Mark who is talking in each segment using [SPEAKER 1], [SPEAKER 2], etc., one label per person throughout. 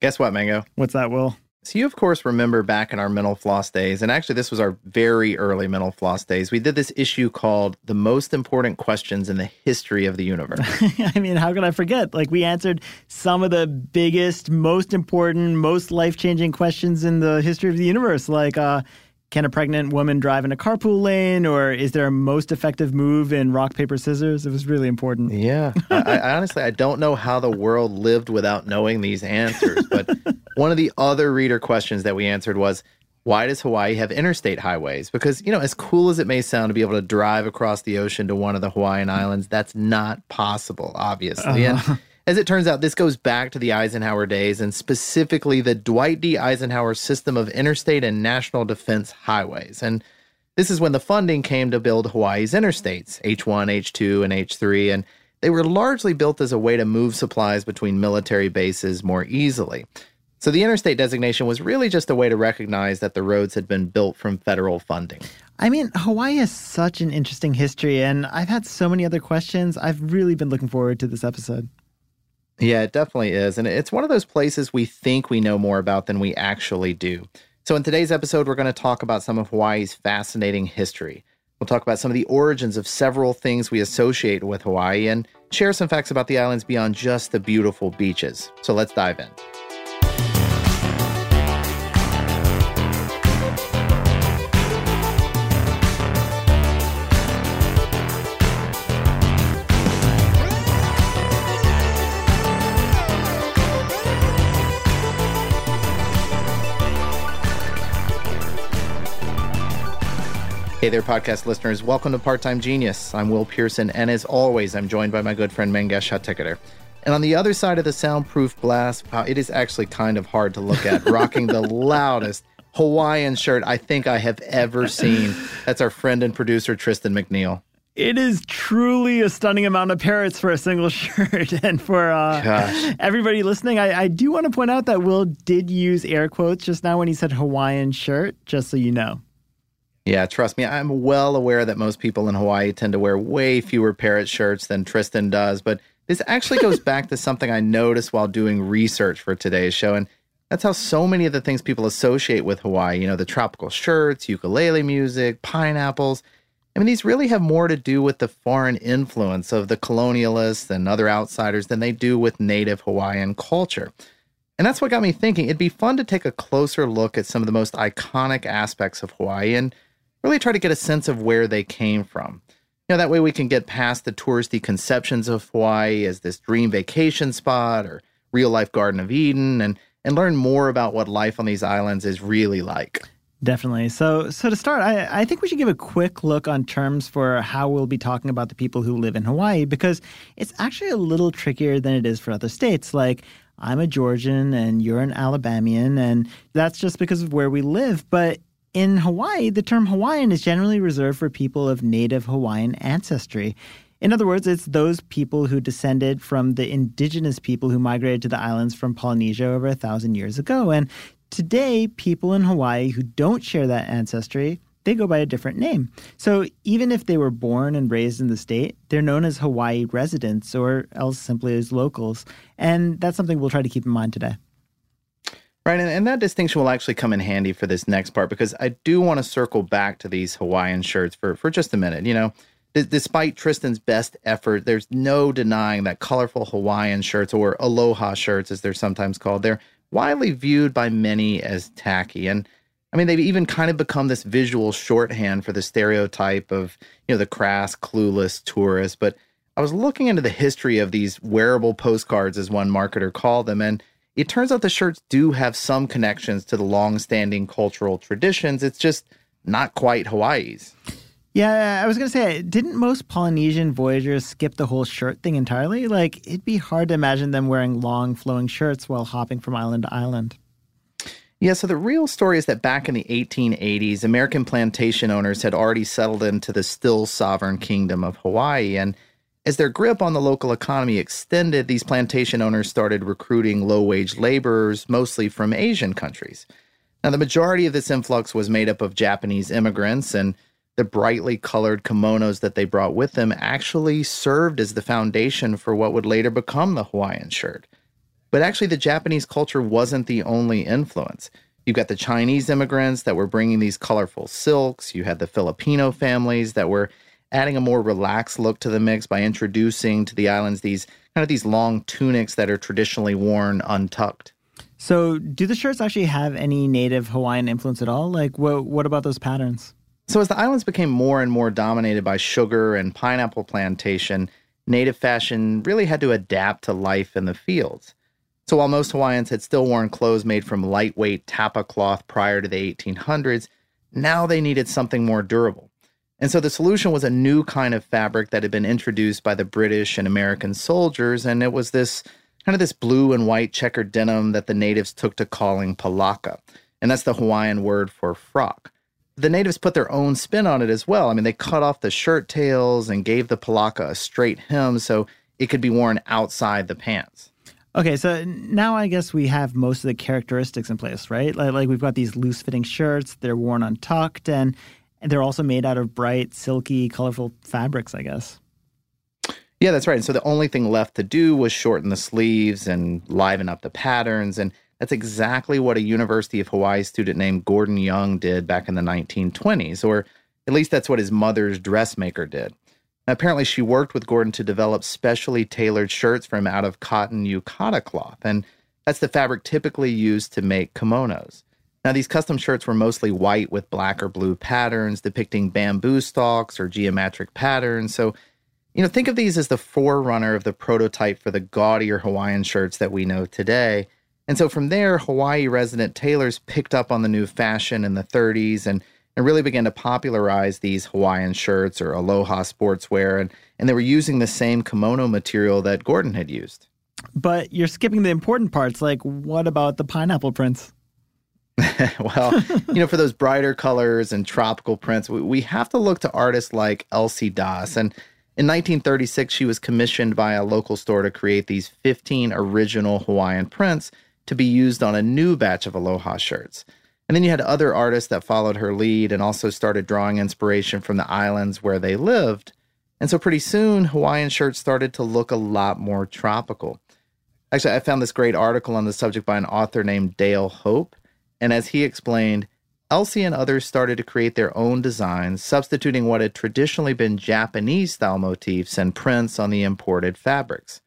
[SPEAKER 1] Guess what, Mango?
[SPEAKER 2] What's that, Will?
[SPEAKER 1] So you of course remember back in our mental floss days, and actually this was our very early mental floss days. We did this issue called "The Most Important Questions in the History of the Universe."
[SPEAKER 2] I mean, how could I forget? Like we answered some of the biggest, most important, most life-changing questions in the history of the universe, like uh, can a pregnant woman drive in a carpool lane, or is there a most effective move in rock paper scissors? It was really important.
[SPEAKER 1] Yeah, I, I honestly I don't know how the world lived without knowing these answers. But one of the other reader questions that we answered was. Why does Hawaii have interstate highways? Because, you know, as cool as it may sound to be able to drive across the ocean to one of the Hawaiian Islands, that's not possible, obviously.
[SPEAKER 2] Uh-huh.
[SPEAKER 1] And as it turns out, this goes back to the Eisenhower days and specifically the Dwight D. Eisenhower system of interstate and national defense highways. And this is when the funding came to build Hawaii's interstates, H1, H2, and H3. And they were largely built as a way to move supplies between military bases more easily. So the interstate designation was really just a way to recognize that the roads had been built from federal funding.
[SPEAKER 2] I mean, Hawaii has such an interesting history, and I've had so many other questions. I've really been looking forward to this episode.
[SPEAKER 1] Yeah, it definitely is. And it's one of those places we think we know more about than we actually do. So, in today's episode, we're going to talk about some of Hawaii's fascinating history. We'll talk about some of the origins of several things we associate with Hawaii and share some facts about the islands beyond just the beautiful beaches. So, let's dive in. There, podcast listeners. Welcome to Part Time Genius. I'm Will Pearson, and as always, I'm joined by my good friend Mangesh Hattikudur. And on the other side of the soundproof glass, wow, it is actually kind of hard to look at, rocking the loudest Hawaiian shirt I think I have ever seen. That's our friend and producer, Tristan McNeil.
[SPEAKER 2] It is truly a stunning amount of parrots for a single shirt. And for uh, everybody listening, I, I do want to point out that Will did use air quotes just now when he said Hawaiian shirt, just so you know.
[SPEAKER 1] Yeah, trust me, I'm well aware that most people in Hawaii tend to wear way fewer parrot shirts than Tristan does, but this actually goes back to something I noticed while doing research for today's show. And that's how so many of the things people associate with Hawaii, you know, the tropical shirts, ukulele music, pineapples. I mean, these really have more to do with the foreign influence of the colonialists and other outsiders than they do with native Hawaiian culture. And that's what got me thinking it'd be fun to take a closer look at some of the most iconic aspects of Hawaii and really try to get a sense of where they came from. You know, that way we can get past the touristy conceptions of Hawaii as this dream vacation spot or real life Garden of Eden and, and learn more about what life on these islands is really like.
[SPEAKER 2] Definitely. So, so to start, I, I think we should give a quick look on terms for how we'll be talking about the people who live in Hawaii because it's actually a little trickier than it is for other states. Like, I'm a Georgian and you're an Alabamian, and that's just because of where we live. But in Hawaii, the term Hawaiian is generally reserved for people of native Hawaiian ancestry. In other words, it's those people who descended from the indigenous people who migrated to the islands from Polynesia over a thousand years ago. And today, people in Hawaii who don't share that ancestry they go by a different name. So even if they were born and raised in the state, they're known as Hawaii residents or else simply as locals. And that's something we'll try to keep in mind today.
[SPEAKER 1] Right, and, and that distinction will actually come in handy for this next part because I do want to circle back to these Hawaiian shirts for, for just a minute. You know, d- despite Tristan's best effort, there's no denying that colorful Hawaiian shirts or aloha shirts, as they're sometimes called, they're widely viewed by many as tacky. And I mean, they've even kind of become this visual shorthand for the stereotype of, you know, the crass, clueless tourist. But I was looking into the history of these wearable postcards, as one marketer called them, and it turns out the shirts do have some connections to the long-standing cultural traditions. It's just not quite Hawaii's.
[SPEAKER 2] Yeah, I was going to say, didn't most Polynesian voyagers skip the whole shirt thing entirely? Like, it'd be hard to imagine them wearing long, flowing shirts while hopping from island to island.
[SPEAKER 1] Yeah, so the real story is that back in the 1880s, American plantation owners had already settled into the still sovereign kingdom of Hawaii. And as their grip on the local economy extended, these plantation owners started recruiting low wage laborers, mostly from Asian countries. Now, the majority of this influx was made up of Japanese immigrants, and the brightly colored kimonos that they brought with them actually served as the foundation for what would later become the Hawaiian shirt. But actually, the Japanese culture wasn't the only influence. You've got the Chinese immigrants that were bringing these colorful silks. You had the Filipino families that were adding a more relaxed look to the mix by introducing to the islands these kind of these long tunics that are traditionally worn untucked.
[SPEAKER 2] So, do the shirts actually have any native Hawaiian influence at all? Like, what, what about those patterns?
[SPEAKER 1] So, as the islands became more and more dominated by sugar and pineapple plantation, native fashion really had to adapt to life in the fields. So while most Hawaiians had still worn clothes made from lightweight tapa cloth prior to the 1800s, now they needed something more durable. And so the solution was a new kind of fabric that had been introduced by the British and American soldiers, and it was this kind of this blue and white checkered denim that the natives took to calling palaka. And that's the Hawaiian word for frock. The natives put their own spin on it as well. I mean, they cut off the shirt tails and gave the palaka a straight hem so it could be worn outside the pants.
[SPEAKER 2] Okay, so now I guess we have most of the characteristics in place, right? Like, like we've got these loose fitting shirts, they're worn untucked, and, they're also made out of bright, silky, colorful fabrics, I guess.
[SPEAKER 1] Yeah, that's right. And so the only thing left to do was shorten the sleeves and liven up the patterns. And that's exactly what a University of Hawaii student named Gordon Young did back in the 1920s, or at least that's what his mother's dressmaker did. Apparently, she worked with Gordon to develop specially tailored shirts from out of cotton yukata cloth, and that's the fabric typically used to make kimonos. Now, these custom shirts were mostly white with black or blue patterns depicting bamboo stalks or geometric patterns. So, you know, think of these as the forerunner of the prototype for the gaudier Hawaiian shirts that we know today. And so from there, Hawaii resident tailors picked up on the new fashion in the 30s and and really began to popularize these Hawaiian shirts or aloha sportswear. And, and they were using the same kimono material that Gordon had used.
[SPEAKER 2] But you're skipping the important parts. Like, what about the pineapple prints?
[SPEAKER 1] well, you know, for those brighter colors and tropical prints, we, we have to look to artists like Elsie Das. And in 1936, she was commissioned by a local store to create these 15 original Hawaiian prints to be used on a new batch of aloha shirts. And then you had other artists that followed her lead and also started drawing inspiration from the islands where they lived. And so pretty soon, Hawaiian shirts started to look a lot more tropical. Actually, I found this great article on the subject by an author named Dale Hope. And as he explained, Elsie and others started to create their own designs, substituting what had traditionally been Japanese style motifs and prints on the imported fabrics.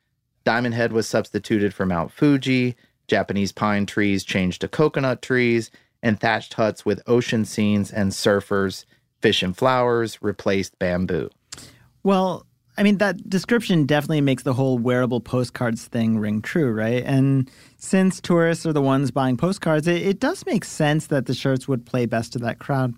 [SPEAKER 1] Diamond Head was substituted for Mount Fuji, Japanese pine trees changed to coconut trees, and thatched huts with ocean scenes and surfers, fish and flowers replaced bamboo.
[SPEAKER 2] Well, I mean, that description definitely makes the whole wearable postcards thing ring true, right? And since tourists are the ones buying postcards, it, it does make sense that the shirts would play best to that crowd.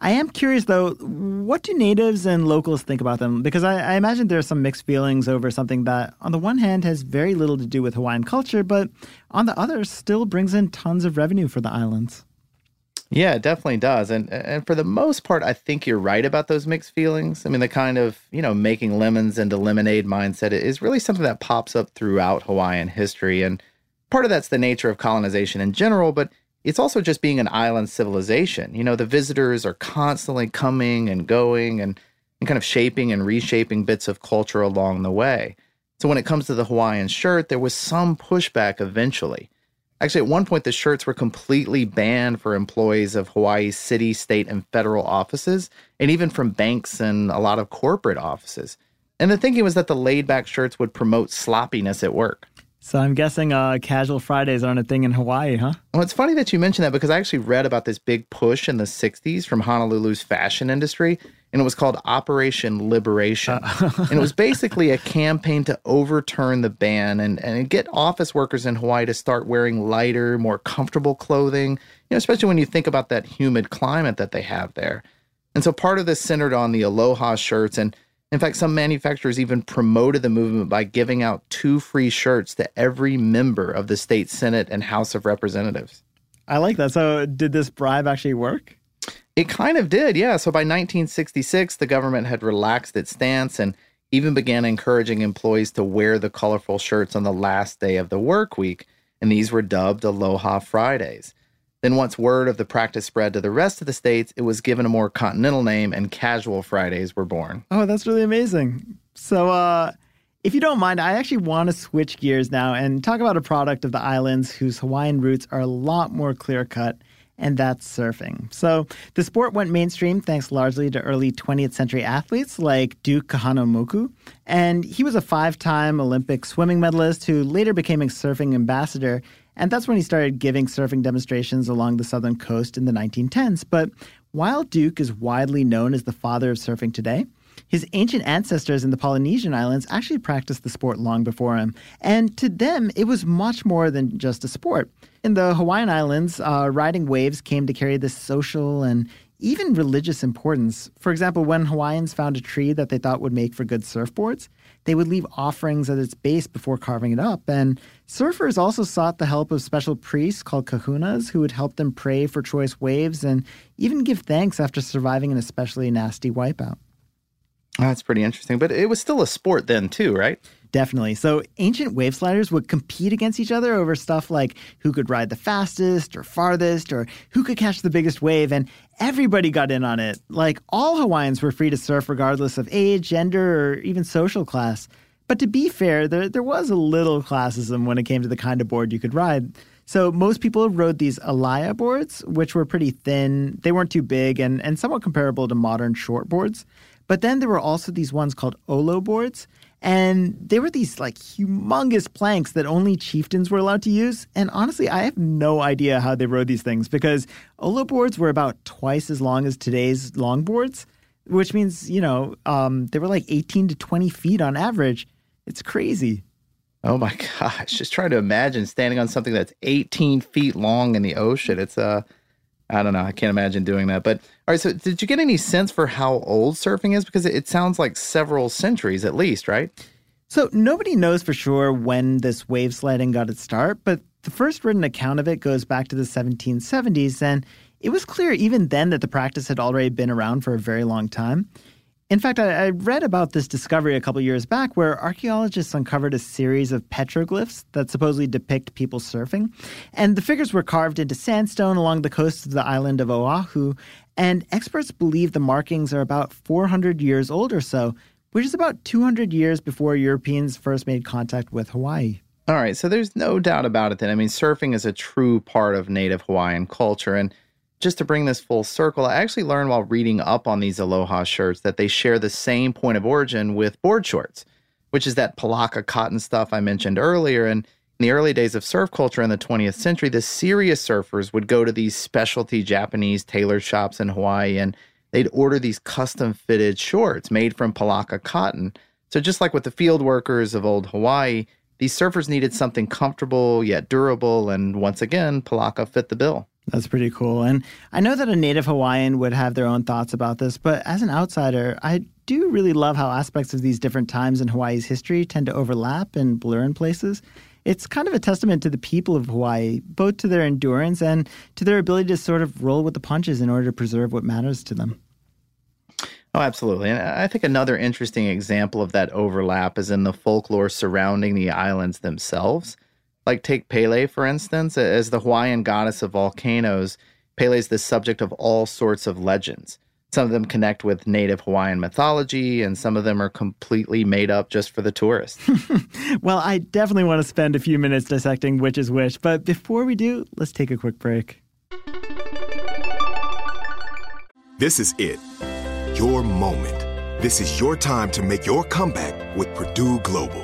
[SPEAKER 2] I am curious, though, what do natives and locals think about them? Because I, I imagine there are some mixed feelings over something that, on the one hand, has very little to do with Hawaiian culture, but on the other, still brings in tons of revenue for the islands.
[SPEAKER 1] Yeah, it definitely does. And and for the most part, I think you're right about those mixed feelings. I mean, the kind of, you know, making lemons into lemonade mindset is really something that pops up throughout Hawaiian history. And part of that's the nature of colonization in general, but it's also just being an island civilization. You know, the visitors are constantly coming and going and, and kind of shaping and reshaping bits of culture along the way. So when it comes to the Hawaiian shirt, there was some pushback eventually. Actually, at one point, the shirts were completely banned for employees of Hawaii's city, state, and federal offices, and even from banks and a lot of corporate offices. And the thinking was that the laid back shirts would promote sloppiness at work.
[SPEAKER 2] So I'm guessing uh, casual Fridays aren't a thing in Hawaii, huh?
[SPEAKER 1] Well, it's funny that you mentioned that because I actually read about this big push in the 60s from Honolulu's fashion industry, and it was called Operation Liberation. Uh. and it was basically a campaign to overturn the ban and, and get office workers in Hawaii to start wearing lighter, more comfortable clothing, you know, especially when you think about that humid climate that they have there. And so part of this centered on the Aloha shirts and in fact, some manufacturers even promoted the movement by giving out two free shirts to every member of the state Senate and House of Representatives.
[SPEAKER 2] I like that. So, did this bribe actually work?
[SPEAKER 1] It kind of did, yeah. So, by 1966, the government had relaxed its stance and even began encouraging employees to wear the colorful shirts on the last day of the work week. And these were dubbed Aloha Fridays. Then, once word of the practice spread to the rest of the states, it was given a more continental name and casual Fridays were born.
[SPEAKER 2] Oh, that's really amazing. So, uh, if you don't mind, I actually want to switch gears now and talk about a product of the islands whose Hawaiian roots are a lot more clear cut, and that's surfing. So, the sport went mainstream thanks largely to early 20th century athletes like Duke Kahanamoku. And he was a five time Olympic swimming medalist who later became a surfing ambassador and that's when he started giving surfing demonstrations along the southern coast in the 1910s. But while Duke is widely known as the father of surfing today, his ancient ancestors in the Polynesian islands actually practiced the sport long before him. And to them, it was much more than just a sport. In the Hawaiian Islands, uh, riding waves came to carry this social and even religious importance. For example, when Hawaiians found a tree that they thought would make for good surfboards, they would leave offerings at its base before carving it up. And surfers also sought the help of special priests called kahunas who would help them pray for choice waves and even give thanks after surviving an especially nasty wipeout.
[SPEAKER 1] That's pretty interesting. But it was still a sport then, too, right?
[SPEAKER 2] Definitely. So ancient wave sliders would compete against each other over stuff like who could ride the fastest or farthest or who could catch the biggest wave. And everybody got in on it. Like all Hawaiians were free to surf regardless of age, gender, or even social class. But to be fair, there, there was a little classism when it came to the kind of board you could ride. So most people rode these alaia boards, which were pretty thin. They weren't too big and, and somewhat comparable to modern shortboards. But then there were also these ones called olo boards. And they were these like humongous planks that only chieftains were allowed to use. And honestly, I have no idea how they rode these things because Olo boards were about twice as long as today's longboards, which means, you know, um, they were like 18 to 20 feet on average. It's crazy.
[SPEAKER 1] Oh my gosh. Just trying to imagine standing on something that's 18 feet long in the ocean. It's, uh, I don't know. I can't imagine doing that. But all right. So, did you get any sense for how old surfing is? Because it sounds like several centuries at least, right?
[SPEAKER 2] So, nobody knows for sure when this wave sliding got its start, but the first written account of it goes back to the 1770s. And it was clear even then that the practice had already been around for a very long time. In fact, I, I, read about this discovery a couple years back where archaeologists uncovered a series of petroglyphs that supposedly depict people surfing. And the figures were carved into sandstone along the coast of the island of Oahu. And experts believe the markings are about 400 years old or so, which is about 200 years before Europeans first made contact with Hawaii.
[SPEAKER 1] All right, so there's no doubt about it then. I mean, surfing is a true part of native Hawaiian culture. And just to bring this full circle, I actually learned while reading up on these Aloha shirts that they share the same point of origin with board shorts, which is that palaka cotton stuff I mentioned earlier. And in the early days of surf culture in the 20th century, the serious surfers would go to these specialty Japanese tailor shops in Hawaii and they'd order these custom fitted shorts made from palaka cotton. So, just like with the field workers of old Hawaii, these surfers needed something comfortable yet durable. And once again, palaka fit the bill.
[SPEAKER 2] That's pretty cool. And I know that a native Hawaiian would have their own thoughts about this, but as an outsider, I do really love how aspects of these different times in Hawaii's history tend to overlap and blur in places. It's kind of a testament to the people of Hawaii, both to their endurance and to their ability to sort of roll with the punches in order to preserve what matters to them.
[SPEAKER 1] Oh, absolutely. And I think another interesting example of that overlap is in the folklore surrounding the islands themselves. Like, take Pele, for instance, as the Hawaiian goddess of volcanoes, Pele is the subject of all sorts of legends. Some of them connect with native Hawaiian mythology, and some of them are completely made up just for the tourists.
[SPEAKER 2] well, I definitely want to spend a few minutes dissecting which is which, but before we do, let's take a quick break.
[SPEAKER 3] This is it. Your moment. This is your time to make your comeback with Purdue Global.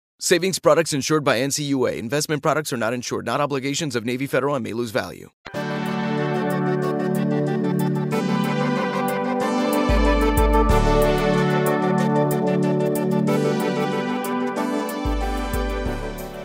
[SPEAKER 4] Savings products insured by NCUA. Investment products are not insured, not obligations of Navy Federal and may lose value.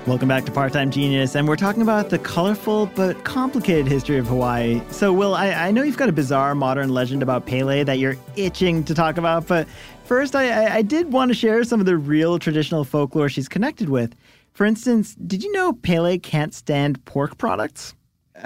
[SPEAKER 2] Welcome back to Part Time Genius, and we're talking about the colorful but complicated history of Hawaii. So, Will, I, I know you've got a bizarre modern legend about Pele that you're itching to talk about, but first, I, I, I did want to share some of the real traditional folklore she's connected with. For instance, did you know Pele can't stand pork products?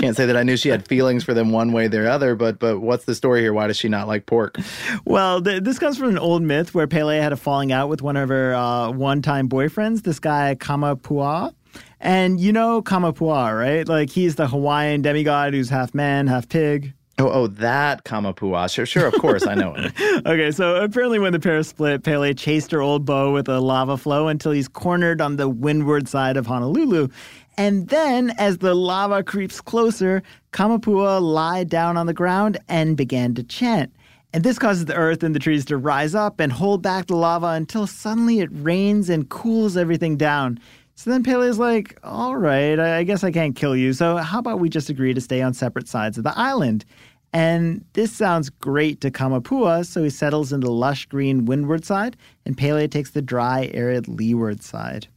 [SPEAKER 1] Can't say that I knew she had feelings for them one way or the other, but but what's the story here? Why does she not like pork?
[SPEAKER 2] Well, th- this comes from an old myth where Pele had a falling out with one of her uh, one-time boyfriends, this guy Kamapua. And you know Kamapua, right? Like he's the Hawaiian demigod who's half man, half pig.
[SPEAKER 1] Oh, oh, that Kamapua. Sure, sure, of course, I know him.
[SPEAKER 2] okay, so apparently when the pair split, Pele chased her old beau with a lava flow until he's cornered on the windward side of Honolulu. And then, as the lava creeps closer, Kamapua lied down on the ground and began to chant. And this causes the earth and the trees to rise up and hold back the lava until suddenly it rains and cools everything down. So then Pele's like, all right, I guess I can't kill you. So how about we just agree to stay on separate sides of the island? And this sounds great to Kamapua, so he settles in the lush green windward side, and Pele takes the dry, arid leeward side.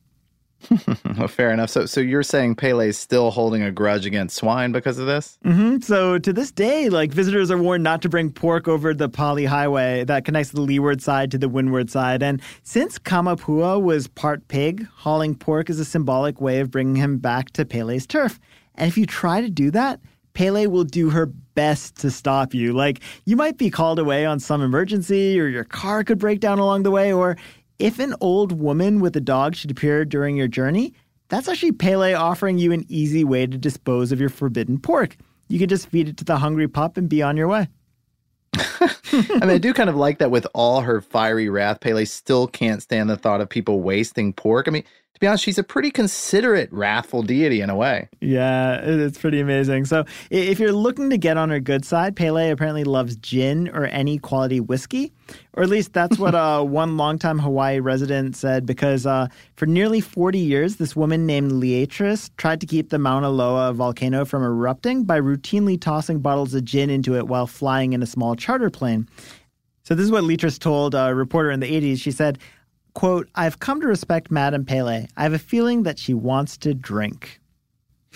[SPEAKER 1] well, fair enough. So, so you're saying Pele's still holding a grudge against swine because of this?
[SPEAKER 2] Mm-hmm. So to this day, like visitors are warned not to bring pork over the Pali Highway that connects the leeward side to the windward side. And since Kamapua was part pig, hauling pork is a symbolic way of bringing him back to Pele's turf. And if you try to do that, Pele will do her best to stop you. Like, you might be called away on some emergency, or your car could break down along the way, or if an old woman with a dog should appear during your journey, that's actually Pele offering you an easy way to dispose of your forbidden pork. You can just feed it to the hungry pup and be on your way.
[SPEAKER 1] I mean, I do kind of like that with all her fiery wrath, Pele still can't stand the thought of people wasting pork. I mean, to be honest, she's a pretty considerate, wrathful deity in a way.
[SPEAKER 2] Yeah, it's pretty amazing. So, if you're looking to get on her good side, Pele apparently loves gin or any quality whiskey, or at least that's what uh, one longtime Hawaii resident said. Because uh, for nearly 40 years, this woman named Leatrice tried to keep the Mauna Loa volcano from erupting by routinely tossing bottles of gin into it while flying in a small charter plane. So this is what Leatrice told a reporter in the 80s. She said, quote, I've come to respect Madame Pele. I have a feeling that she wants to drink.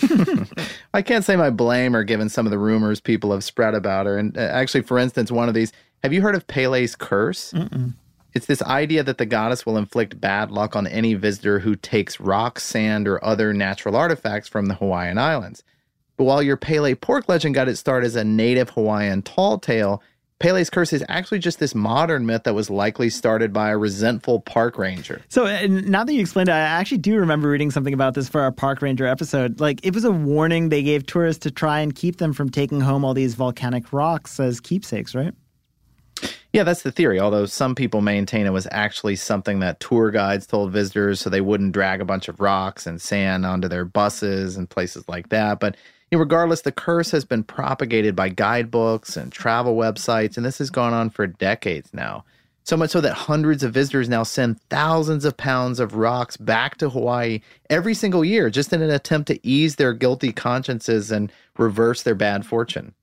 [SPEAKER 1] I can't say my blame her given some of the rumors people have spread about her. And uh, actually, for instance, one of these, have you heard of Pele's curse?
[SPEAKER 2] Mm-mm.
[SPEAKER 1] It's this idea that the goddess will inflict bad luck on any visitor who takes rocks, sand, or other natural artifacts from the Hawaiian Islands. But while your Pele pork legend got its start as a native Hawaiian tall tale, Pele's curse is actually just this modern myth that was likely started by a resentful park ranger.
[SPEAKER 2] So now that you explained it, I actually do remember reading something about this for our park ranger episode. Like it was a warning they gave tourists to try and keep them from taking home all these volcanic rocks as keepsakes, right?
[SPEAKER 1] Yeah, that's the theory. Although some people maintain it was actually something that tour guides told visitors so they wouldn't drag a bunch of rocks and sand onto their buses and places like that. But know, regardless, the curse has been propagated by guidebooks and travel websites, and this has gone on for decades now. So much so that hundreds of visitors now send thousands of pounds of rocks back to Hawaii every single year just in an attempt to ease their guilty consciences and reverse their bad fortune.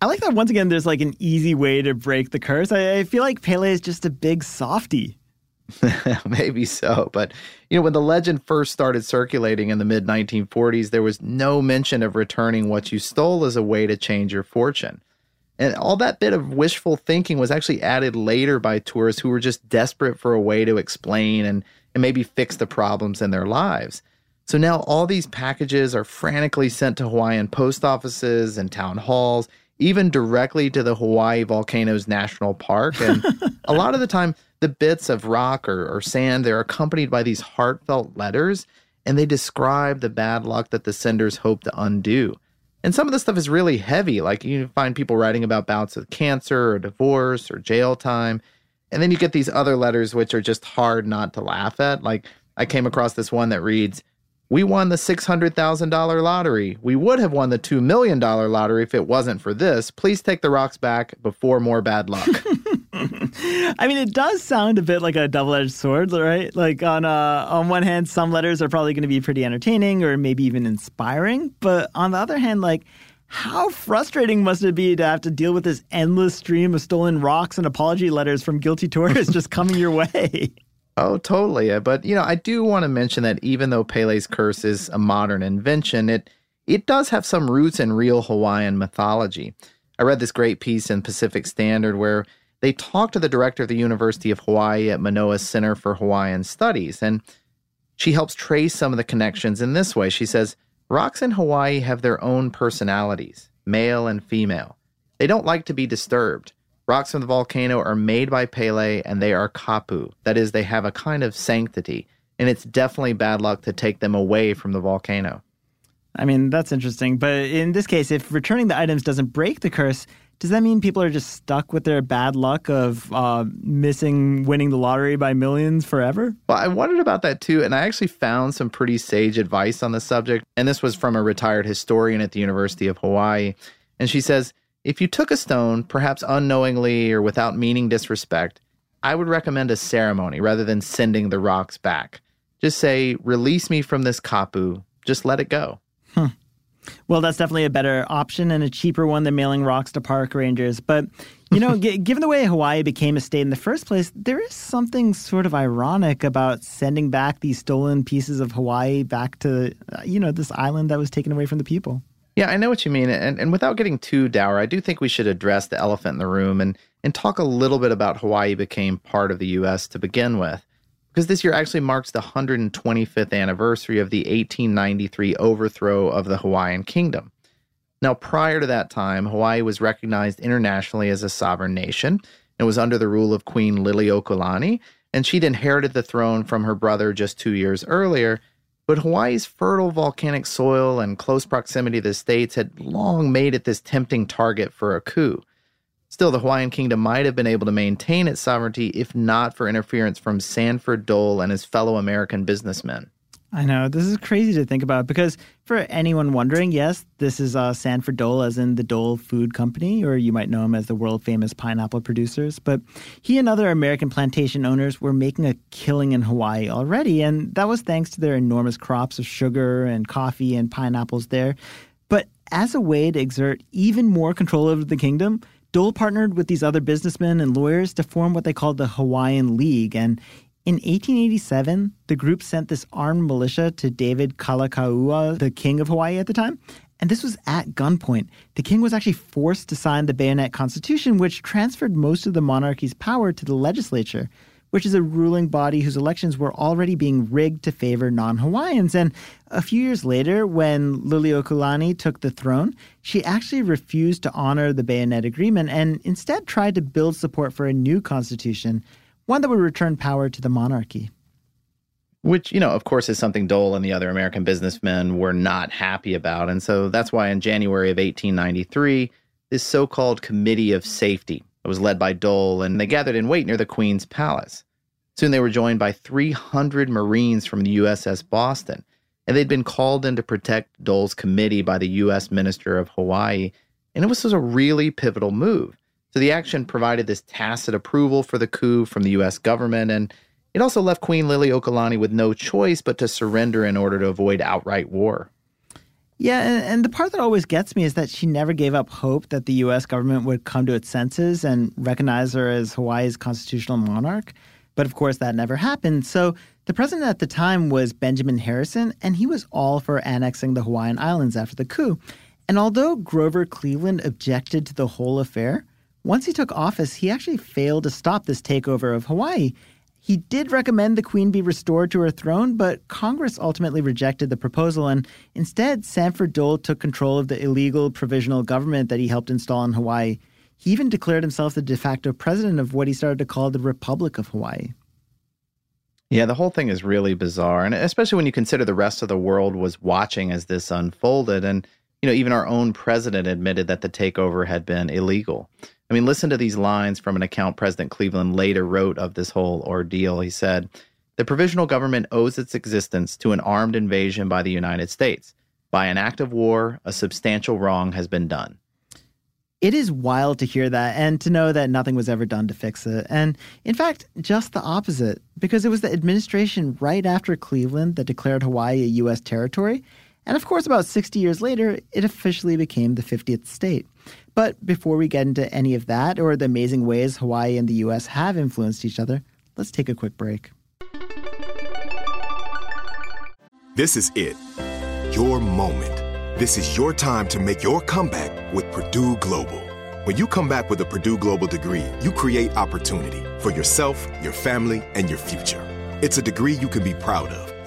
[SPEAKER 2] I like that once again, there's like an easy way to break the curse. I, I feel like Pele is just a big softy.
[SPEAKER 1] Maybe so. But, you know, when the legend first started circulating in the mid 1940s, there was no mention of returning what you stole as a way to change your fortune. And all that bit of wishful thinking was actually added later by tourists who were just desperate for a way to explain and, and maybe fix the problems in their lives. So now all these packages are frantically sent to Hawaiian post offices and town halls, even directly to the Hawaii Volcanoes National Park. And a lot of the time, the bits of rock or, or sand, they're accompanied by these heartfelt letters, and they describe the bad luck that the senders hope to undo. And some of the stuff is really heavy, like you find people writing about bouts of cancer or divorce or jail time. And then you get these other letters which are just hard not to laugh at. Like I came across this one that reads, we won the $600,000 lottery. We would have won the $2 million lottery if it wasn't for this. Please take the rocks back before more bad luck.
[SPEAKER 2] I mean, it does sound a bit like a double-edged sword, right? Like on uh, on one hand, some letters are probably going to be pretty entertaining or maybe even inspiring, but on the other hand, like how frustrating must it be to have to deal with this endless stream of stolen rocks and apology letters from guilty tourists just coming your way?
[SPEAKER 1] Oh, totally. But you know, I do want to mention that even though Pele's curse is a modern invention, it it does have some roots in real Hawaiian mythology. I read this great piece in Pacific Standard where they talked to the director of the University of Hawaii at Manoa Center for Hawaiian Studies, and she helps trace some of the connections in this way. She says, Rocks in Hawaii have their own personalities, male and female. They don't like to be disturbed. Rocks from the volcano are made by Pele and they are kapu. That is, they have a kind of sanctity, and it's definitely bad luck to take them away from the volcano.
[SPEAKER 2] I mean, that's interesting. But in this case, if returning the items doesn't break the curse, does that mean people are just stuck with their bad luck of uh, missing winning the lottery by millions forever?
[SPEAKER 1] Well, I wondered about that too, and I actually found some pretty sage advice on the subject. And this was from a retired historian at the University of Hawaii. And she says if you took a stone, perhaps unknowingly or without meaning disrespect, I would recommend a ceremony rather than sending the rocks back. Just say, release me from this kapu. Just let it go.
[SPEAKER 2] Hmm. Well, that's definitely a better option and a cheaper one than mailing rocks to park rangers. But, you know, g- given the way Hawaii became a state in the first place, there is something sort of ironic about sending back these stolen pieces of Hawaii back to, uh, you know, this island that was taken away from the people.
[SPEAKER 1] Yeah, I know what you mean. And, and without getting too dour, I do think we should address the elephant in the room and, and talk a little bit about Hawaii became part of the U.S. to begin with because this year actually marks the 125th anniversary of the 1893 overthrow of the Hawaiian Kingdom. Now, prior to that time, Hawaii was recognized internationally as a sovereign nation and was under the rule of Queen Liliuokalani, and she'd inherited the throne from her brother just two years earlier. But Hawaii's fertile volcanic soil and close proximity to the states had long made it this tempting target for a coup. Still, the Hawaiian kingdom might have been able to maintain its sovereignty if not for interference from Sanford Dole and his fellow American businessmen.
[SPEAKER 2] I know. This is crazy to think about because for anyone wondering, yes, this is uh, Sanford Dole, as in the Dole Food Company, or you might know him as the world famous pineapple producers. But he and other American plantation owners were making a killing in Hawaii already, and that was thanks to their enormous crops of sugar and coffee and pineapples there. But as a way to exert even more control over the kingdom, Dole partnered with these other businessmen and lawyers to form what they called the Hawaiian League. And in 1887, the group sent this armed militia to David Kalakaua, the king of Hawaii at the time. And this was at gunpoint. The king was actually forced to sign the Bayonet Constitution, which transferred most of the monarchy's power to the legislature, which is a ruling body whose elections were already being rigged to favor non Hawaiians. And a few years later, when Liliuokalani took the throne, she actually refused to honor the Bayonet Agreement and instead tried to build support for a new constitution one that would return power to the monarchy.
[SPEAKER 1] Which, you know, of course, is something Dole and the other American businessmen were not happy about. And so that's why in January of 1893, this so called Committee of Safety was led by Dole, and they gathered in wait near the Queen's Palace. Soon they were joined by 300 Marines from the USS Boston, and they'd been called in to protect Dole's committee by the U.S. Minister of Hawaii. And it was just a really pivotal move. So the action provided this tacit approval for the coup from the US government, and it also left Queen Liliuokalani with no choice but to surrender in order to avoid outright war.
[SPEAKER 2] Yeah, and, and, the part that always gets me is that she never gave up hope that the U.S. government would come to its senses and recognize her as Hawaii's constitutional monarch. But of course, that never happened. So the president at the time was Benjamin Harrison, and he was all for annexing the Hawaiian Islands after the coup. And although Grover Cleveland objected to the whole affair, once he took office, he actually failed to stop this takeover of Hawaii. He did recommend the queen be restored to her throne, but Congress ultimately rejected the proposal, and instead, Sanford Dole took control of the illegal provisional government that he helped install in Hawaii. He even declared himself the de facto president of what he started to call the Republic of Hawaii.
[SPEAKER 1] Yeah, the whole thing is really bizarre, and especially when you consider the rest of the world was watching as this unfolded. And, you know, even our own president admitted that the takeover had been illegal. I mean, listen to these lines from an account President Cleveland later wrote of this whole ordeal. He said, The provisional government owes its existence to an armed invasion by the United States. By an act of war, a substantial wrong has been done.
[SPEAKER 2] It is wild to hear that and to know that nothing was ever done to fix it. And in fact, just the opposite, because it was the administration right after Cleveland that declared Hawaii a U.S. territory. And of course, about 60 years later, it officially became the 50th state. But before we get into any of that or the amazing ways Hawaii and the US have influenced each other, let's take a quick break.
[SPEAKER 3] This is it. Your moment. This is your time to make your comeback with Purdue Global. When you come back with a Purdue Global degree, you create opportunity for yourself, your family, and your future. It's a degree you can be proud of,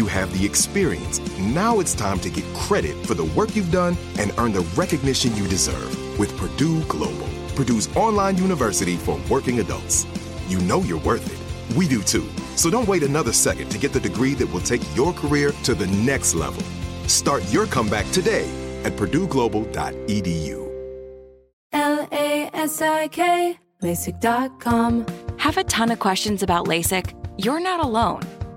[SPEAKER 3] you have the experience. Now it's time to get credit for the work you've done and earn the recognition you deserve with Purdue Global. Purdue's online university for working adults. You know you're worth it. We do too. So don't wait another second to get the degree that will take your career to the next level. Start your comeback today at PurdueGlobal.edu.
[SPEAKER 5] L A S I K, LASIK.com.
[SPEAKER 6] Have a ton of questions about LASIK? You're not alone.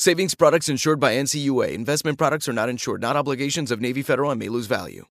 [SPEAKER 4] Savings products insured by NCUA. Investment products are not insured, not obligations of Navy Federal and may lose value.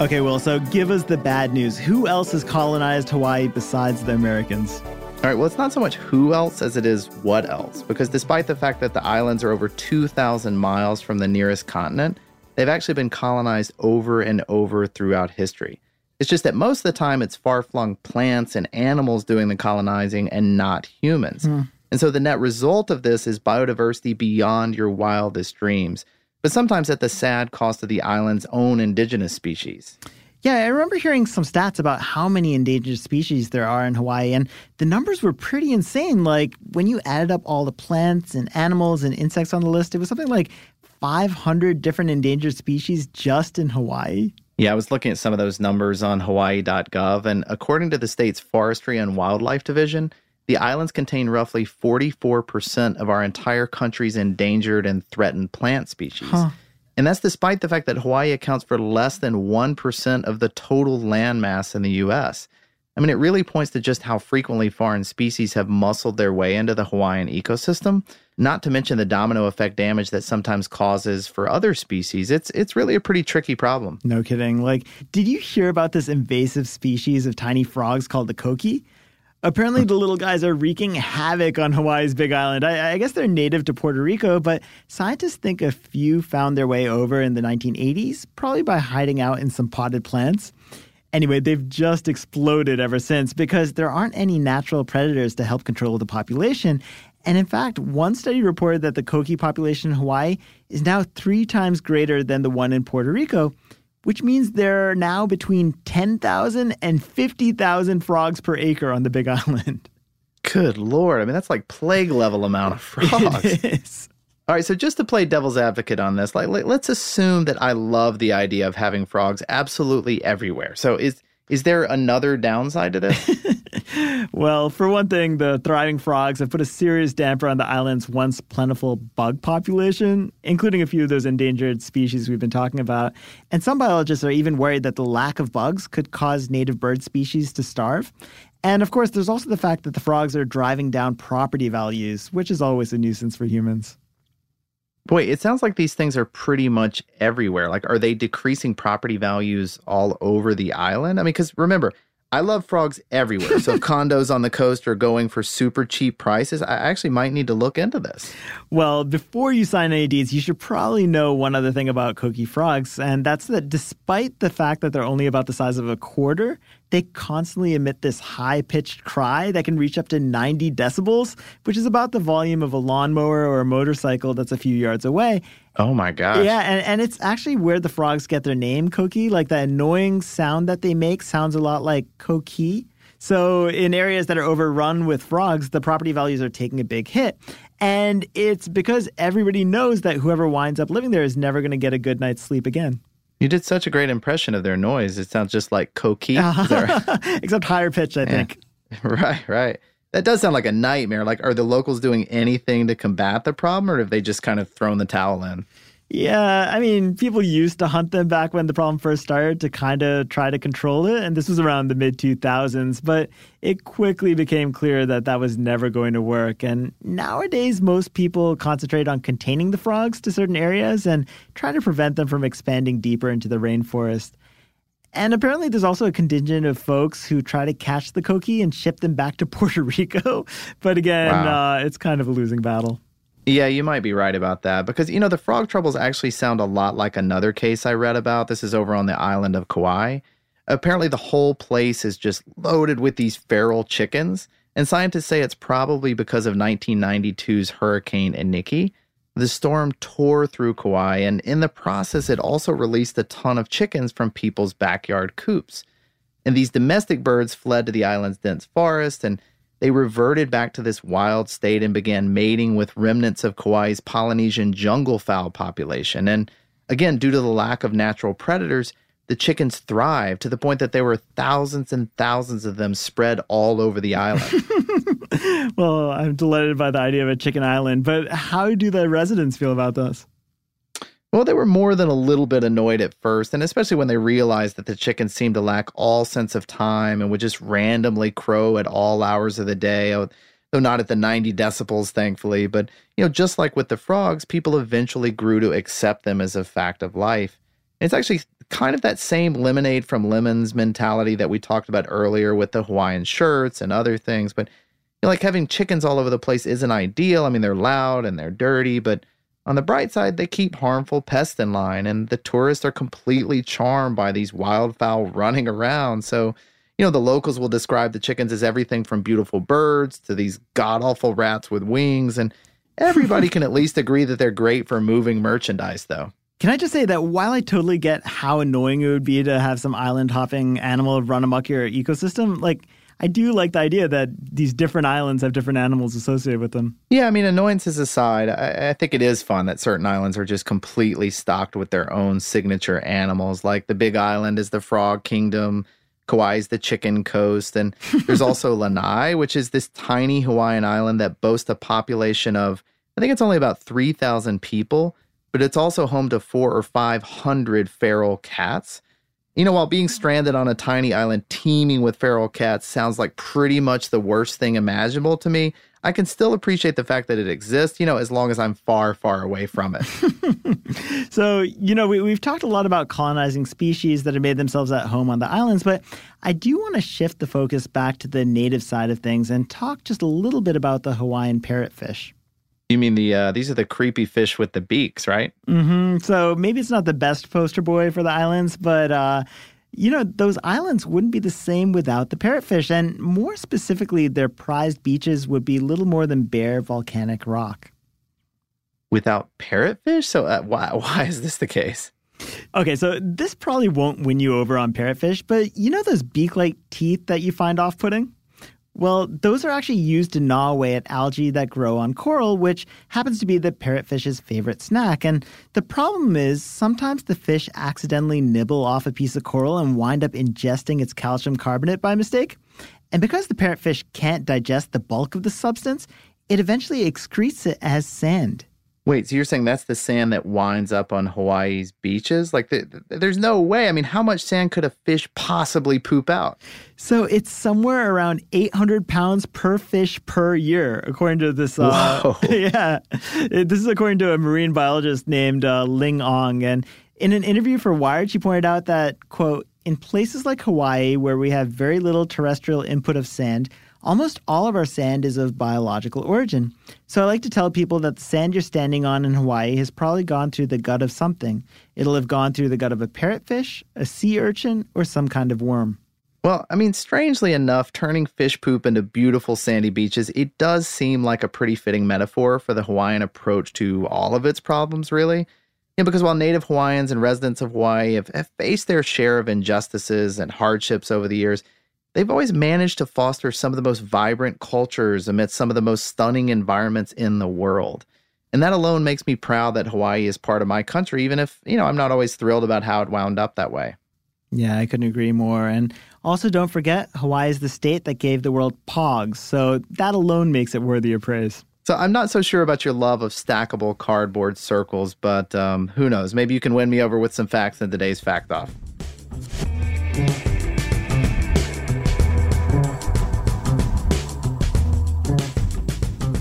[SPEAKER 2] Okay, well, so give us the bad news. Who else has colonized Hawaii besides the Americans?
[SPEAKER 1] All right, well, it's not so much who else as it is what else, because despite the fact that the islands are over 2,000 miles from the nearest continent, they've actually been colonized over and over throughout history. It's just that most of the time it's far flung plants and animals doing the colonizing and not humans. Hmm. And so the net result of this is biodiversity beyond your wildest dreams, but sometimes at the sad cost of the island's own indigenous species.
[SPEAKER 2] Yeah, I remember hearing some stats about how many endangered species there are in Hawaii, and the numbers were pretty insane. Like, when you added up all the plants and animals and insects on the list, it was something like 500 different endangered species just in Hawaii.
[SPEAKER 1] Yeah, I was looking at some of those numbers on Hawaii.gov, and according to the state's Forestry and Wildlife Division, the islands contain roughly 44% of our entire country's endangered and threatened plant species. And that's despite the fact that Hawaii accounts for less than 1% of the total land mass in the U.S. I mean, it really points to just how frequently foreign species have muscled their way into the Hawaiian ecosystem, not to mention the domino effect damage that sometimes causes for other species. It's, it's really a pretty tricky problem.
[SPEAKER 2] No kidding. Like, did you hear about this invasive species of tiny frogs called the coqui? Apparently, the little guys are wreaking havoc on Hawaii's Big Island. I, I, guess they're native to Puerto Rico, but scientists think a few found their way over in the 1980s, probably by hiding out in some potted plants. Anyway, they've just exploded ever since because there aren't any natural predators to help control the population. And in fact, one study reported that the coqui population in Hawaii is now three times greater than the one in Puerto Rico which means there are now between 10,000 and 50,000 frogs per acre on the Big Island.
[SPEAKER 1] Good Lord. I mean, that's like plague level amount of frogs.
[SPEAKER 2] It is.
[SPEAKER 1] All right, so just to play devil's advocate on this, like, let's assume that I love the idea of having frogs absolutely everywhere. So is is there another downside to this?
[SPEAKER 2] well, for one thing, the thriving frogs have put a serious damper on the island's once plentiful bug population, including a few of those endangered species we've been talking about. And some biologists are even worried that the lack of bugs could cause native bird species to starve. And of course, there's also the fact that the frogs are driving down property values, which is always a nuisance for humans.
[SPEAKER 1] Boy, it sounds like these things are pretty much everywhere. Like, are they decreasing property values all over the island? I mean, because remember, I love frogs everywhere. So, condos on the coast are going for super cheap prices. I actually might need to look into this.
[SPEAKER 2] Well, before you sign any deeds, you should probably know one other thing about coqui frogs, and that's that despite the fact that they're only about the size of a quarter, they constantly emit this high pitched cry that can reach up to 90 decibels, which is about the volume of a lawnmower or a motorcycle that's a few yards away.
[SPEAKER 1] Oh my gosh.
[SPEAKER 2] Yeah, and, and it's actually where the frogs get their name, coqui. Like that annoying sound that they make sounds a lot like koki. So, in areas that are overrun with frogs, the property values are taking a big hit. And it's because everybody knows that whoever winds up living there is never going to get a good night's sleep again.
[SPEAKER 1] You did such a great impression of their noise. It sounds just like Koki. Uh-huh. Right?
[SPEAKER 2] Except higher pitch, I
[SPEAKER 1] Yeah.
[SPEAKER 2] think.
[SPEAKER 1] right, right. That does sound like a nightmare. Like, are the locals doing anything to combat the problem, or have they just kind of thrown the towel in?
[SPEAKER 2] Yeah, I mean, people used to hunt them back when the problem first started to kind of try to control it. And this was around the mid 2000s, but it quickly became clear that that was never going to work. And nowadays, most people concentrate on containing the frogs to certain areas and try to prevent them from expanding deeper into the rainforest. And apparently, there's also a contingent of folks who try to catch the coqui and ship them back to Puerto Rico. But again,
[SPEAKER 1] Wow.
[SPEAKER 2] uh, it's kind of a losing battle.
[SPEAKER 1] Yeah, you might be right about that because, you know, the frog troubles actually sound a lot like another case I read about. This is over on the island of Kauai. Apparently, the whole place is just loaded with these feral chickens, and scientists say it's probably because of 1992's Hurricane Iniki. The storm tore through Kauai, and in the process, it also released a ton of chickens from people's backyard coops. And these domestic birds fled to the island's dense forest and they reverted back to this wild state and began mating with remnants of Kauai's Polynesian jungle fowl population. And again, due to the lack of natural predators, the chickens thrived to the point that there were thousands and thousands of them spread all over the island.
[SPEAKER 2] Well, I'm delighted by the idea of a chicken island, but how do the residents feel about this?
[SPEAKER 1] Well, they were more than a little bit annoyed at first, and especially when they realized that the chickens seemed to lack all sense of time and would just randomly crow at all hours of the day, oh, though not at the 90 decibels, thankfully. But, you know, just like with the frogs, people eventually grew to accept them as a fact of life. It's actually kind of that same lemonade from lemons mentality that we talked about earlier with the Hawaiian shirts and other things. But, you know, like having chickens all over the place isn't ideal. I mean, they're loud and they're dirty, but on the bright side, they keep harmful pests in line, and the tourists are completely charmed by these wildfowl running around. So, you know, the locals will describe the chickens as everything from beautiful birds to these god awful rats with wings. And everybody can at least agree that they're great for moving merchandise, though.
[SPEAKER 2] Can I just say that while I totally get how annoying it would be to have some island hopping animal run amok your ecosystem, like, I do like the idea that these different islands have different animals associated with them.
[SPEAKER 1] Yeah, I mean, annoyances aside, I, I, think it is fun that certain islands are just completely stocked with their own signature animals. Like the Big Island is the Frog Kingdom, Kauai is the Chicken Coast, and there's also Lanai, which is this tiny Hawaiian island that boasts a population of, I think it's only about 3,000 people, but it's also home to four or 500 feral cats. You know, while being stranded on a tiny island teeming with feral cats sounds like pretty much the worst thing imaginable to me, I can still appreciate the fact that it exists, you know, as long as I'm far, far away from
[SPEAKER 2] it. so, you know, we, we've talked a lot about colonizing species that have made themselves at home on the islands, but I do want to shift the focus back to the native side of things and talk just a little bit about the Hawaiian parrotfish.
[SPEAKER 1] You mean the uh, these are the creepy fish with the beaks, right?
[SPEAKER 2] Mm-hmm. So maybe it's not the best poster boy for the islands, but uh, you know those islands wouldn't be the same without the parrotfish, and more specifically, their prized beaches would be little more than bare volcanic rock.
[SPEAKER 1] Without parrotfish, so uh, why why is this the case?
[SPEAKER 2] Okay, so this probably won't win you over on parrotfish, but you know those beak-like teeth that you find off-putting? Well, those are actually used to gnaw away at algae that grow on coral, which happens to be the parrotfish's favorite snack. And the problem is sometimes the fish accidentally nibble off a piece of coral and wind up ingesting its calcium carbonate by mistake. And because the parrotfish can't digest the bulk of the substance, it eventually excretes it as sand.
[SPEAKER 1] Wait, so you're saying that's the sand that winds up on Hawaii's beaches? Like, the, the, there's no way. I mean, how much sand could a fish possibly poop out?
[SPEAKER 2] So it's somewhere around 800 pounds per fish per year, according to this.
[SPEAKER 1] Uh,
[SPEAKER 2] yeah, this is according to a marine biologist named uh, Ling Ong, and in an interview for Wired, she pointed out that quote in places like Hawaii, where we have very little terrestrial input of sand, almost all of our sand is of biological origin. So I like to tell people that the sand you're standing on in Hawaii has probably gone through the gut of something. It'll have gone through the gut of a parrotfish, a sea urchin, or some kind of worm.
[SPEAKER 1] Well, I mean, strangely enough, turning fish poop into beautiful sandy beaches, it does seem like a pretty fitting metaphor for the Hawaiian approach to all of its problems, really. You know, because while native Hawaiians and residents of Hawaii have, have faced their share of injustices and hardships over the years, they've always managed to foster some of the most vibrant cultures amidst some of the most stunning environments in the world. And that alone makes me proud that Hawaii is part of my country, even if, you know, I'm not always thrilled about how it wound up that way.
[SPEAKER 2] Yeah, I couldn't agree more. And also, don't forget, Hawaii is the state that gave the world pogs. So that alone makes it worthy of praise.
[SPEAKER 1] So I'm not so sure about your love of stackable cardboard circles, but um, who knows? Maybe you can win me over with some facts in today's Fact Off.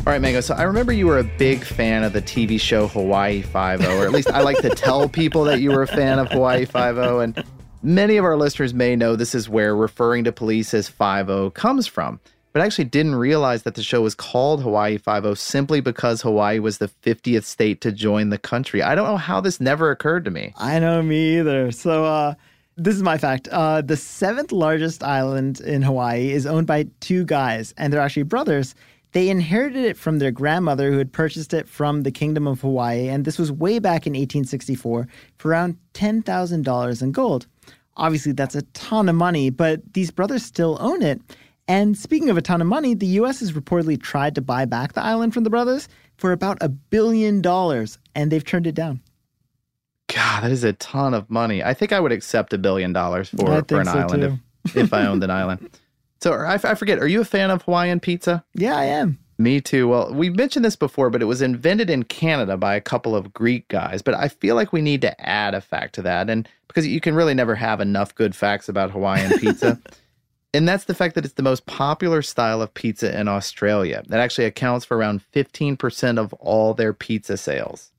[SPEAKER 1] All right, Mango. So I remember you were a big fan of the TV show Hawaii Five O, or at least I like to tell people that you were a fan of Hawaii Five O. And many of our listeners may know this is where referring to police as Five O comes from. But I actually didn't realize that the show was called Hawaii Five O simply because Hawaii was the 50th state to join the country. I don't know how this never occurred to me.
[SPEAKER 2] I know me either. So, uh, this is my fact. Uh, the seventh largest island in Hawaii is owned by two guys, and they're actually brothers. They inherited it from their grandmother, who had purchased it from the Kingdom of Hawaii, and this was way back in 1864 for around $10,000 in gold. Obviously, that's a ton of money, but these brothers still own it. And speaking of a ton of money, the US has reportedly tried to buy back the island from the brothers for about a billion dollars, and they've turned it down.
[SPEAKER 1] God, that is a ton of money. I think I would accept a billion dollars for, for an so island if, if I owned an island. So I, I forget, are you a fan of Hawaiian pizza?
[SPEAKER 2] Yeah, I am.
[SPEAKER 1] Me too. Well, we've mentioned this before, but it was invented in Canada by a couple of Greek guys. But I feel like we need to add a fact to that. And because you can really never have enough good facts about Hawaiian pizza. and that's the fact that it's the most popular style of pizza in Australia. That actually accounts for around 15% of all their pizza sales.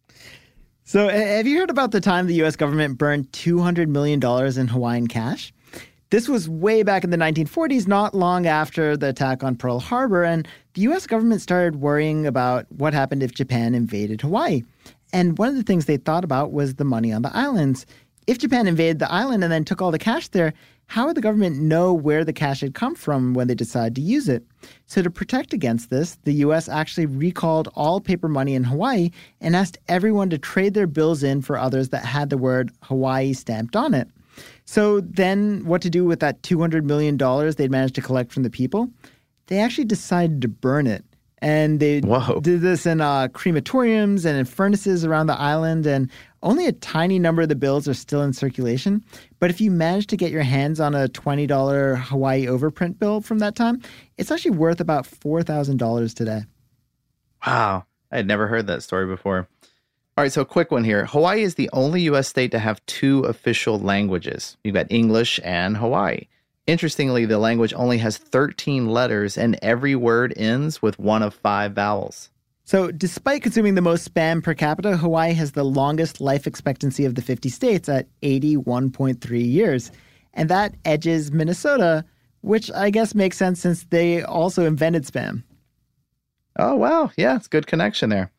[SPEAKER 2] So, have you heard about the time the US government burned $200 million in Hawaiian cash? This was way back in the 1940s, not long after the attack on Pearl Harbor, and the US government started worrying about what happened if Japan invaded Hawaii. And one of the things they thought about was the money on the islands. If Japan invaded the island and then took all the cash there, how would the government know where the cash had come from when they decided to use it? So, to protect against this, the US actually recalled all paper money in Hawaii and asked everyone to trade their bills in for others that had the word Hawaii stamped on it. So, then what to do with that $200 million they'd managed to collect from the people? They actually decided to burn it. And they
[SPEAKER 1] Whoa.
[SPEAKER 2] did this in uh, crematoriums and in furnaces around the island. And only a tiny number of the bills are still in circulation. But if you manage to get your hands on a $20 Hawaii overprint bill from that time, it's actually worth about $4,000 today.
[SPEAKER 1] Wow. I had never heard that story before. All right, so a quick one here. Hawaii is the only U.S. state to have two official languages. You've got English and Hawaii. Interestingly, the language only has 13 letters, and every word ends with one of five vowels.
[SPEAKER 2] So, despite consuming the most spam per capita, Hawaii has the longest life expectancy of the 50 states at 81.3 years. And that edges Minnesota, which I guess makes sense since they also invented spam.
[SPEAKER 1] Oh, wow. Yeah, it's a good connection there.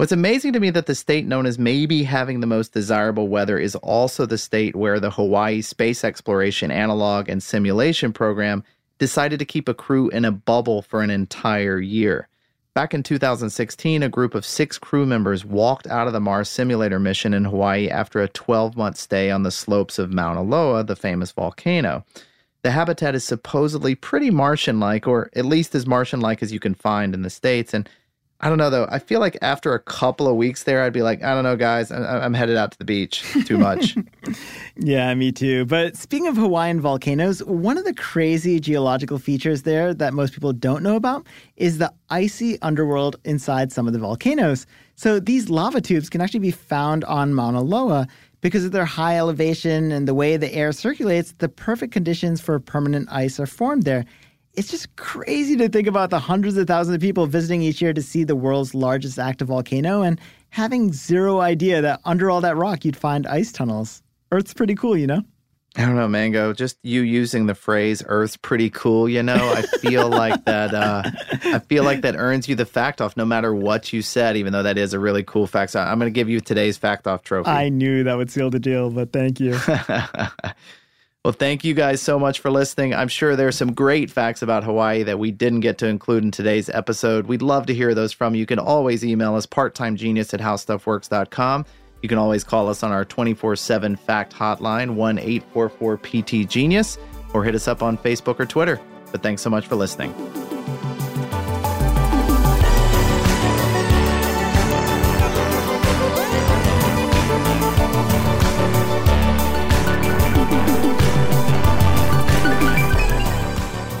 [SPEAKER 1] What's amazing to me that the state known as maybe having the most desirable weather is also the state where the Hawaii Space Exploration Analog and Simulation Program decided to keep a crew in a bubble for an entire year. Back in 2016, a group of six crew members walked out of the Mars Simulator mission in Hawaii after a 12 month stay on the slopes of Mauna Loa, the famous volcano. The habitat is supposedly pretty Martian like, or at least as Martian like as you can find in the States. And I don't know though. I feel like after a couple of weeks there, I'd be like, I don't know, guys. I'm, I'm headed out to the beach. Too much.
[SPEAKER 2] yeah, me too. But speaking of Hawaiian volcanoes, one of the crazy geological features there that most people don't know about is the icy underworld inside some of the volcanoes. So these lava tubes can actually be found on Mauna Loa. Because of their high elevation and the way the air circulates, the perfect conditions for permanent ice are formed there it's just crazy to think about the hundreds of thousands of people visiting each year to see the world's largest active volcano and having zero idea that under all that rock you'd find ice tunnels. Earth's pretty cool, you know?
[SPEAKER 1] I don't know, Mango. Just you using the phrase "Earth's pretty cool," you know, I feel like that. Uh, I feel like that earns you the fact off, no matter what you said. Even though that is a really cool fact, so I'm going to give you today's fact off trophy.
[SPEAKER 2] I knew that would seal the deal, but thank you.
[SPEAKER 1] Well, thank you guys so much for listening. I'm sure there's some great facts about Hawaii that we didn't get to include in today's episode. We'd love to hear those from you. You can always email us parttimegenius at howstuffworks.com. You can always call us on our 24 7 fact hotline, 1 844 PT Genius, or hit us up on Facebook or Twitter. But thanks so much for listening.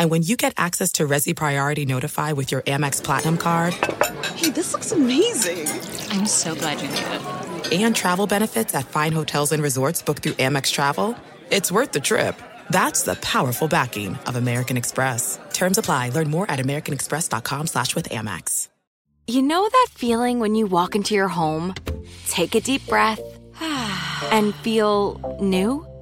[SPEAKER 7] Coming! And when you get access to Resy Priority Notify with your Amex Platinum card.
[SPEAKER 8] Hey, this looks amazing!
[SPEAKER 9] I'm so glad you made it
[SPEAKER 7] and travel benefits at fine hotels and resorts booked through Amex Travel, it's worth the trip. That's the powerful backing of American Express. Terms apply. Learn more at americanexpress.com slash with Amex.
[SPEAKER 10] You know that feeling when you walk into your home, take a deep breath, and feel new?